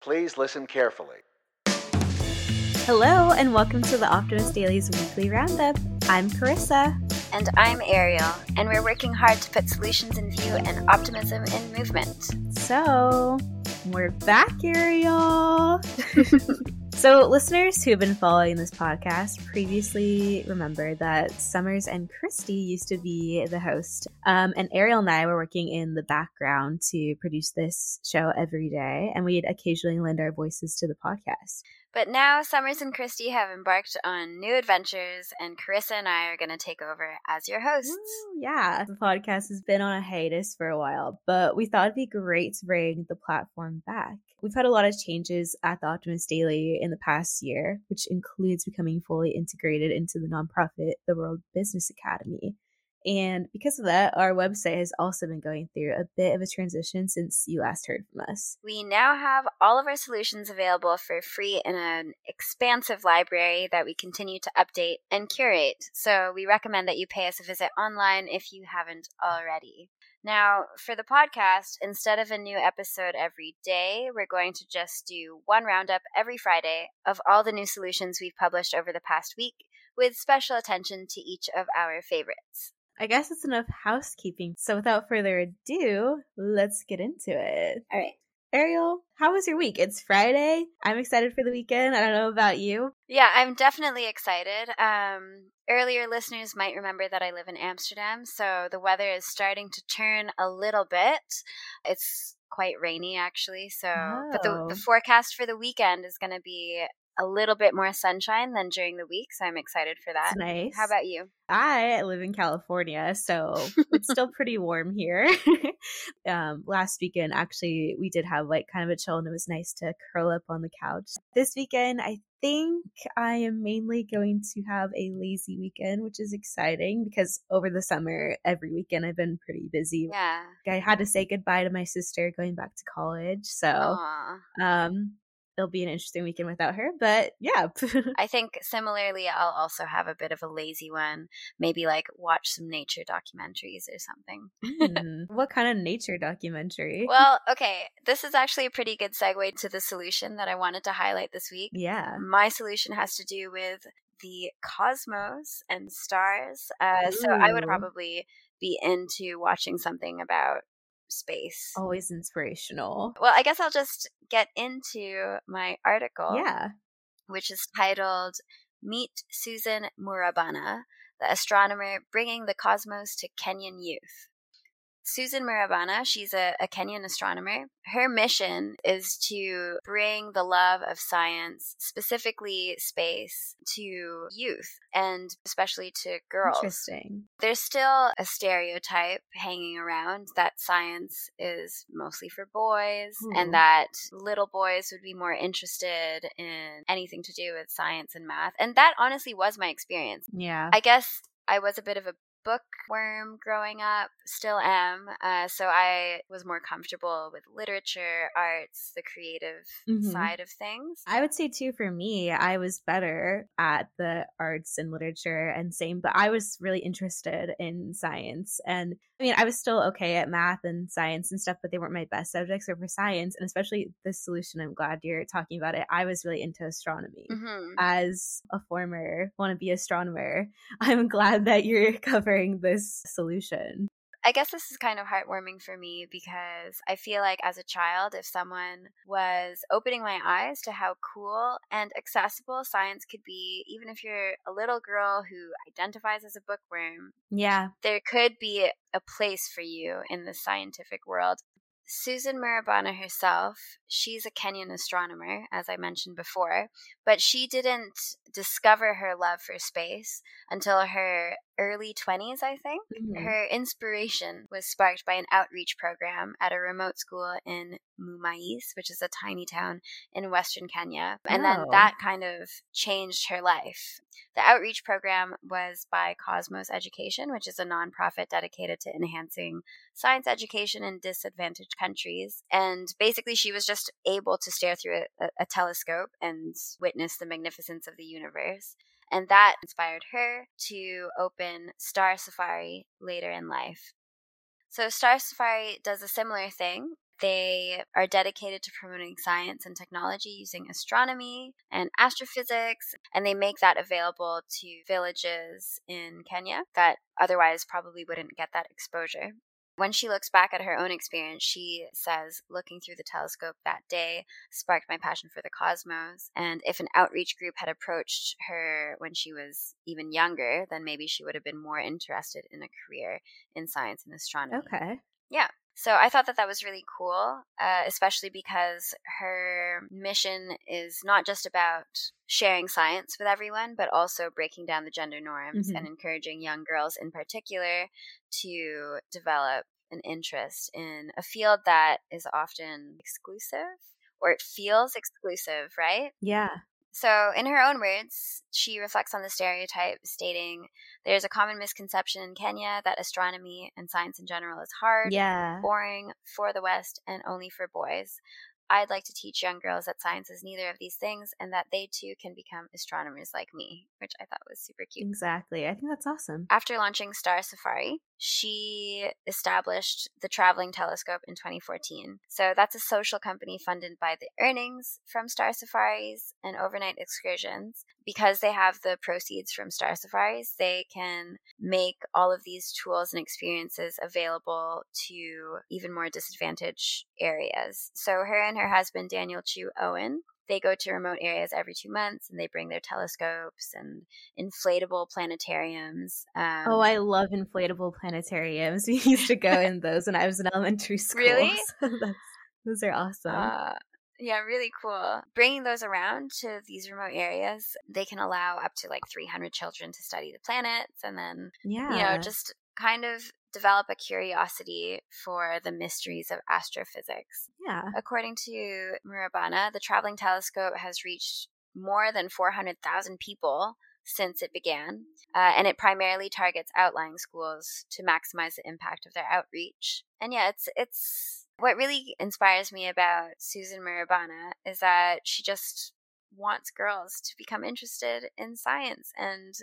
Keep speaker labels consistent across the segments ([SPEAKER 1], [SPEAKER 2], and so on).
[SPEAKER 1] Please listen carefully.
[SPEAKER 2] Hello, and welcome to the Optimist Daily's weekly roundup. I'm Karissa.
[SPEAKER 3] And I'm Arielle, and we're working hard to put solutions in view and optimism in movement.
[SPEAKER 2] So, we're back, Arielle. so, listeners who have been following this podcast previously remember that Summers and Christy used to be the host, um, and Arielle and I were working in the background to produce this show every day, and we'd occasionally lend our voices to the podcast.
[SPEAKER 3] But now Summers and Christy have embarked on new adventures, and Karissa and I are going to take over as your hosts.
[SPEAKER 2] Woo, yeah, the podcast has been on a hiatus for a while, but we thought it'd be great to bring the platform back. We've had a lot of changes at the Optimist Daily in the past year, which includes becoming fully integrated into the nonprofit, the World Business Academy. And because of that, our website has also been going through a bit of a transition since you last heard from us.
[SPEAKER 3] We now have all of our solutions available for free in an expansive library that we continue to update and curate. So we recommend that you pay us a visit online if you haven't already. Now, for the podcast, instead of a new episode every day, we're going to just do one roundup every Friday of all the new solutions we've published over the past week, with special attention to each of our favorites.
[SPEAKER 2] I guess it's enough housekeeping. So without further ado, let's get into it.
[SPEAKER 3] All right.
[SPEAKER 2] Arielle, how was your week? It's Friday. I'm excited for the weekend. I don't know about you.
[SPEAKER 3] Yeah, I'm definitely excited. Um, earlier listeners might remember that I live in Amsterdam, so the weather is starting to turn a little bit. It's quite rainy actually, so oh. but the, the oh. forecast for the weekend is going to be a little bit more sunshine than during the week, so I'm excited for that.
[SPEAKER 2] That's nice.
[SPEAKER 3] How about you?
[SPEAKER 2] I live in California, so it's still pretty warm here. um, last weekend, actually, we did have like kind of a chill, and it was nice to curl up on the couch. This weekend, I think I am mainly going to have a lazy weekend, which is exciting because over the summer, every weekend I've been pretty busy.
[SPEAKER 3] Yeah.
[SPEAKER 2] I had to say goodbye to my sister going back to college. So, um, it'll be an interesting weekend without her. But yeah.
[SPEAKER 3] I think similarly, I'll also have a bit of a lazy one. Maybe like watch some nature documentaries or something.
[SPEAKER 2] mm, what kind of nature documentary?
[SPEAKER 3] Well, okay. This is actually a pretty good segue to the solution that I wanted to highlight this week.
[SPEAKER 2] Yeah.
[SPEAKER 3] My solution has to do with the cosmos and stars. Uh, so I would probably be into watching something about space.
[SPEAKER 2] Always inspirational.
[SPEAKER 3] Well, I guess I'll just get into my article.
[SPEAKER 2] Yeah.
[SPEAKER 3] Which is titled Meet Susan Murabana, the astronomer bringing the cosmos to Kenyan youth. Susan Murabana, she's a, a, Kenyan astronomer. Her mission is to bring the love of science, specifically space, to youth and especially to girls.
[SPEAKER 2] Interesting.
[SPEAKER 3] There's still a stereotype hanging around that science is mostly for boys Ooh. and hmm. that little boys would be more interested in anything to do with science and math. And that honestly was my experience.
[SPEAKER 2] Yeah.
[SPEAKER 3] I guess I was a bit of a bookworm growing up, still am. Uh, so I was more comfortable with literature, arts, the creative mm-hmm. side of things.
[SPEAKER 2] I would say, too, for me, I was better at the arts and literature and same, but I was really interested in science. And I mean, I was still okay at math and science and stuff, but they weren't my best subjects. So for science, and especially this solution, I'm glad you're talking about it. I was really into astronomy. Mm-hmm. As a former wannabe astronomer, I'm glad that you're covering offering this solution.
[SPEAKER 3] I guess this is kind of heartwarming for me because I feel like as a child, if someone was opening my eyes to how cool and accessible science could be, even if you're a little girl who identifies as a bookworm,
[SPEAKER 2] yeah,
[SPEAKER 3] there could be a place for you in the scientific world. Susan Murabana herself, she's a Kenyan astronomer, as I mentioned before, but she didn't discover her love for space until her early 20s, I think. Mm-hmm. Her inspiration was sparked by an outreach program at a remote school in Mumias, which is a tiny town in western Kenya. And oh. then that kind of changed her life. The outreach program was by Cosmos Education, which is a nonprofit dedicated to enhancing science education in disadvantaged countries. And basically, she was just able to stare through a, a telescope and witness the magnificence of the universe. And that inspired her to open Star Safari later in life. So, Star Safari does a similar thing. They are dedicated to promoting science and technology using astronomy and astrophysics, and they make that available to villages in Kenya that otherwise probably wouldn't get that exposure. When she looks back at her own experience, she says, looking through the telescope that day sparked my passion for the cosmos. And if an outreach group had approached her when she was even younger, then maybe she would have been more interested in a career in science and astronomy.
[SPEAKER 2] Okay.
[SPEAKER 3] Yeah. So I thought that that was really cool, uh, especially because her mission is not just about sharing science with everyone, but also breaking down the gender norms mm-hmm. and encouraging young girls in particular to develop an interest in a field that is often exclusive or it feels exclusive, right?
[SPEAKER 2] Yeah.
[SPEAKER 3] So, in her own words, she reflects on the stereotype, stating there's a common misconception in Kenya that astronomy and science in general is hard,
[SPEAKER 2] yeah.
[SPEAKER 3] boring, for the West, and only for boys. I'd like to teach young girls that science is neither of these things and that they too can become astronomers like me, which I thought was super cute.
[SPEAKER 2] Exactly. I think that's awesome.
[SPEAKER 3] After launching Star Safari, she established the Traveling Telescope in 2014. So that's a social company funded by the earnings from Star Safaris and overnight excursions. Because they have the proceeds from Star Safaris, they can make all of these tools and experiences available to even more disadvantaged areas. So her and her husband, Daniel Chu Owen, they go to remote areas every two months and they bring their telescopes and inflatable planetariums.
[SPEAKER 2] Um, oh, I love inflatable planetariums. We used to go in those when I was in elementary school.
[SPEAKER 3] Really?
[SPEAKER 2] So those are awesome. Uh,
[SPEAKER 3] yeah, really cool. Bringing those around to these remote areas, they can allow up to like 300 children to study the planets and then, yeah. you know, just kind of develop a curiosity for the mysteries of astrophysics.
[SPEAKER 2] Yeah.
[SPEAKER 3] According to Murabana, the traveling telescope has reached more than 400,000 people since it began, uh, and it primarily targets outlying schools to maximize the impact of their outreach. And yeah, it's it's what really inspires me about Susan Murabana is that she just wants girls to become interested in science and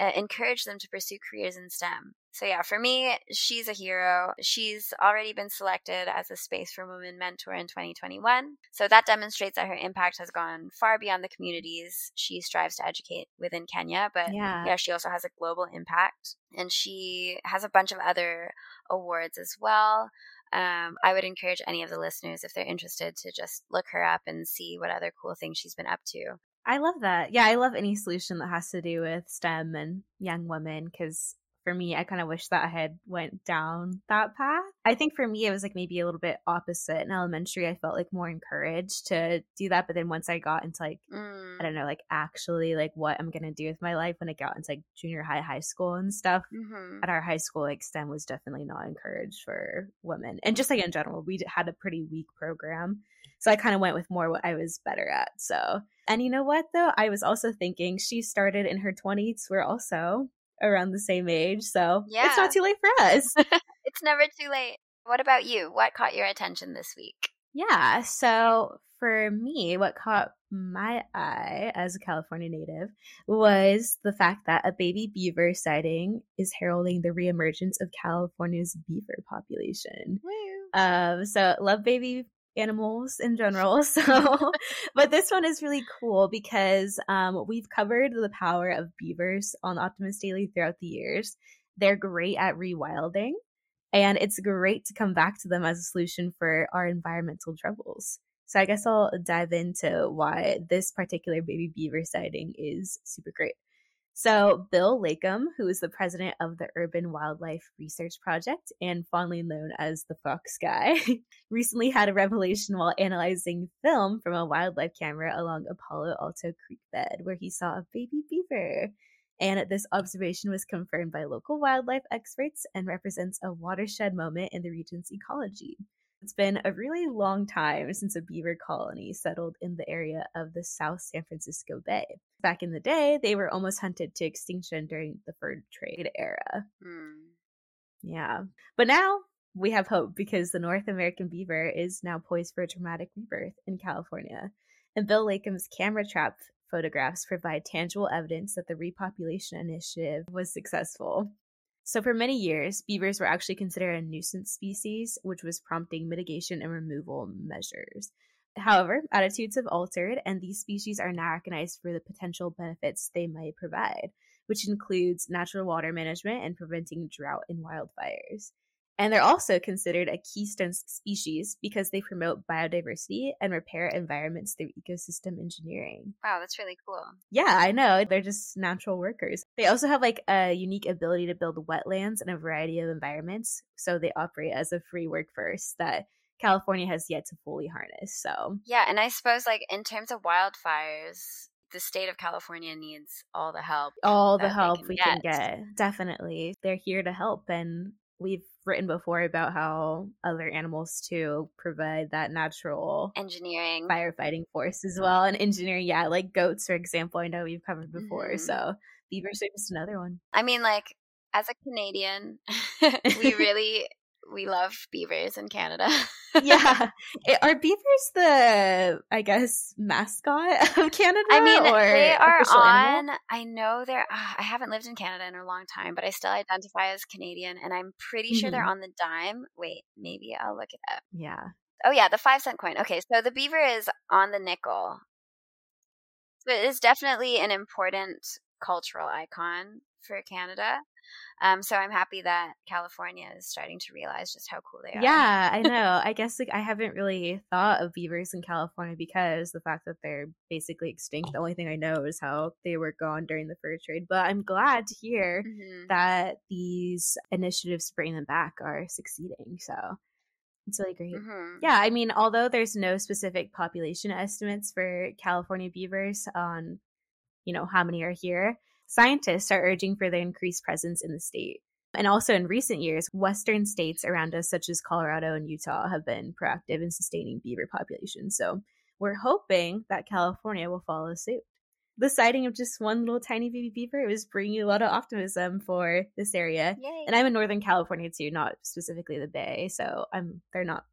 [SPEAKER 3] uh, encourage them to pursue careers in STEM. So, yeah, for me, she's a hero. She's already been selected as a Space for Women mentor in 2021. So, that demonstrates that her impact has gone far beyond the communities she strives to educate within Kenya. But
[SPEAKER 2] yeah,
[SPEAKER 3] yeah she also has a global impact. And she has a bunch of other awards as well. Um, I would encourage any of the listeners, if they're interested, to just look her up and see what other cool things she's been up to.
[SPEAKER 2] I love that. Yeah, I love any solution that has to do with STEM and young women because for me, I kind of wish that I had went down that path. I think for me, it was like maybe a little bit opposite. In elementary, I felt like more encouraged to do that, but then once I got into like mm. I don't know, like actually like what I'm gonna do with my life when I got into like junior high, high school and stuff. Mm-hmm. At our high school, like STEM was definitely not encouraged for women, and just like in general, we had a pretty weak program. So I kind of went with more what I was better at. So, and you know what though? I was also thinking she started in her 20s. We're also around the same age. So yeah. it's not too late for us.
[SPEAKER 3] it's never too late. What about you? What caught your attention this week?
[SPEAKER 2] Yeah. So for me, what caught my eye as a California native was the fact that a baby beaver sighting is heralding the reemergence of California's beaver population. Um, so love baby animals in general. So, but this one is really cool because um, we've covered the power of beavers on Optimist Daily throughout the years. They're great at rewilding, and it's great to come back to them as a solution for our environmental troubles. So, I guess I'll dive into why this particular baby beaver sighting is super great. So, Bill Leikam, who is the president of the Urban Wildlife Research Project and fondly known as the Fox Guy, recently had a revelation while analyzing film from a wildlife camera along a Palo Alto Creek bed, where he saw a baby beaver. And this observation was confirmed by local wildlife experts and represents a watershed moment in the region's ecology. It's been a really long time since a beaver colony settled in the area of the South San Francisco Bay. Back in the day, they were almost hunted to extinction during the fur trade era. Mm. Yeah. But now we have hope because the North American beaver is now poised for a dramatic rebirth in California. And Bill Leikam's camera trap photographs provide tangible evidence that the repopulation initiative was successful. So, for many years, beavers were actually considered a nuisance species, which was prompting mitigation and removal measures. However, attitudes have altered, and these species are now recognized for the potential benefits they might provide, which includes natural water management and preventing drought and wildfires. And they're also considered a keystone species because they promote biodiversity and repair environments through ecosystem engineering.
[SPEAKER 3] Wow, that's really cool.
[SPEAKER 2] Yeah, I know. They're just natural workers. They also have like a unique ability to build wetlands in a variety of environments. So they operate as a free workforce that California has yet to fully harness. So,
[SPEAKER 3] yeah, and I suppose like in terms of wildfires, the state of California needs all the help.
[SPEAKER 2] All the help can we get. can get. Definitely. They're here to help and we've written before about how other animals too provide that natural
[SPEAKER 3] engineering
[SPEAKER 2] firefighting force as well and engineering yeah like goats for example i know we've covered before mm-hmm. so beavers are just another one
[SPEAKER 3] i mean like as a canadian we really we love beavers in Canada.
[SPEAKER 2] yeah. Are beavers the, I guess, mascot of Canada?
[SPEAKER 3] I mean, they are on, animal? I know they're, uh, I haven't lived in Canada in a long time, but I still identify as Canadian and I'm pretty mm-hmm. sure they're mm-hmm. on the dime. Wait, maybe I'll look it up.
[SPEAKER 2] Yeah.
[SPEAKER 3] Oh, yeah, the five cent coin. Okay, so the beaver is on the nickel. So it is definitely an important cultural icon for Canada. Um, so I'm happy that California is starting to realize just how cool they are.
[SPEAKER 2] Yeah, I know. I guess like I haven't really thought of beavers in California because the fact that they're basically extinct. The only thing I know is how they were gone during the fur trade. But I'm glad to hear mm-hmm. that these initiatives to bring them back are succeeding. So it's really great. Mm-hmm. Yeah, I mean, although there's no specific population estimates for California beavers on, you know, how many are here, Scientists are urging for their increased presence in the state. And also in recent years, Western states around us, such as Colorado and Utah, have been proactive in sustaining beaver populations. So we're hoping that California will follow suit. The sighting of just one little tiny baby beaver was bringing a lot of optimism for this area.
[SPEAKER 3] Yay.
[SPEAKER 2] And I'm in Northern California too, not specifically the Bay, so I'm they're not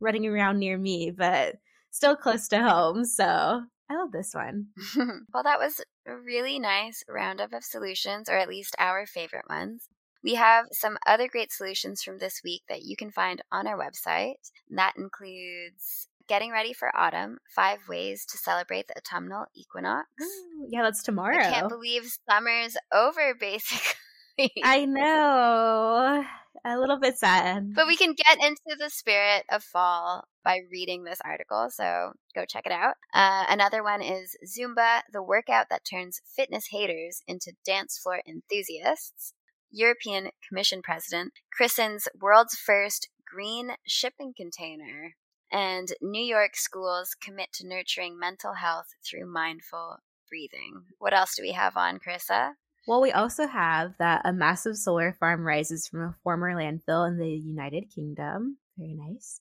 [SPEAKER 2] running around near me, but still close to home. So I love this one.
[SPEAKER 3] well, that was a really nice roundup of solutions, or at least our favorite ones. We have some other great solutions from this week that you can find on our website. That includes getting ready for autumn, five ways to celebrate the autumnal equinox.
[SPEAKER 2] Ooh, yeah, that's tomorrow. I
[SPEAKER 3] can't believe summer's over, basically.
[SPEAKER 2] I know. A little bit sad.
[SPEAKER 3] But we can get into the spirit of fall by reading this article, so go check it out. Uh, another one is Zumba, the workout that turns fitness haters into dance floor enthusiasts. European Commission President christens world's first green shipping container. And New York schools commit to nurturing mental health through mindful breathing. What else do we have on, Karissa?
[SPEAKER 2] Well, we also have that a massive solar farm rises from a former landfill in the United Kingdom. Very nice.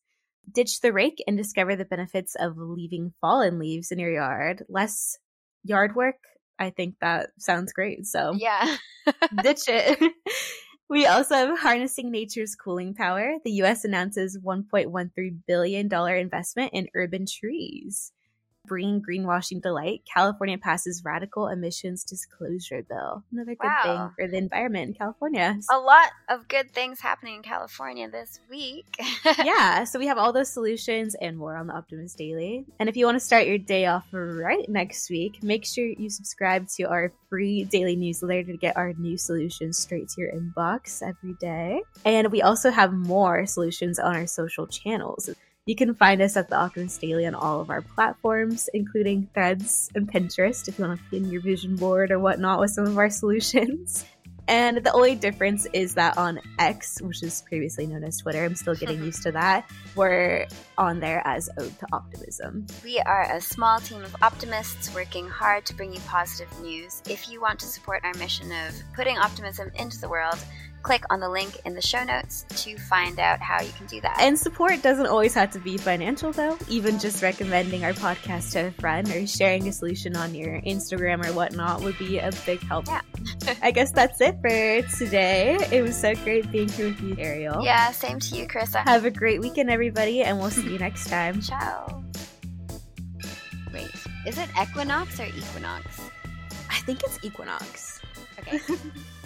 [SPEAKER 2] Ditch the rake and discover the benefits of leaving fallen leaves in your yard. Less yard work. I think that sounds great. So,
[SPEAKER 3] yeah,
[SPEAKER 2] ditch it. We also have harnessing nature's cooling power. The US announces $1.13 billion investment in urban trees bringing greenwashing to light, California passes radical emissions disclosure bill. Another good wow. thing for the environment in California.
[SPEAKER 3] A lot of good things happening in California this week.
[SPEAKER 2] yeah, so we have all those solutions and more on the Optimist Daily. And if you want to start your day off right next week, make sure you subscribe to our free daily newsletter to get our new solutions straight to your inbox every day. And we also have more solutions on our social channels. You can find us at the Optimist Daily on all of our platforms, including Threads and Pinterest if you want to pin your vision board or whatnot with some of our solutions. And the only difference is that on X, which is previously known as Twitter, I'm still getting used to that, we're on there as Ode to Optimism.
[SPEAKER 3] We are a small team of optimists working hard to bring you positive news. If you want to support our mission of putting optimism into the world, Click on the link in the show notes to find out how you can do that.
[SPEAKER 2] And support doesn't always have to be financial, though. Even just recommending our podcast to a friend or sharing a solution on your Instagram or whatnot would be a big help.
[SPEAKER 3] Yeah.
[SPEAKER 2] I guess that's it for today. It was so great being here with you, Arielle.
[SPEAKER 3] Yeah, same to you, Karissa.
[SPEAKER 2] Have a great weekend, everybody, and we'll see you next time.
[SPEAKER 3] Ciao. Wait, is it equinox or equinox?
[SPEAKER 2] I think it's equinox.
[SPEAKER 3] Okay.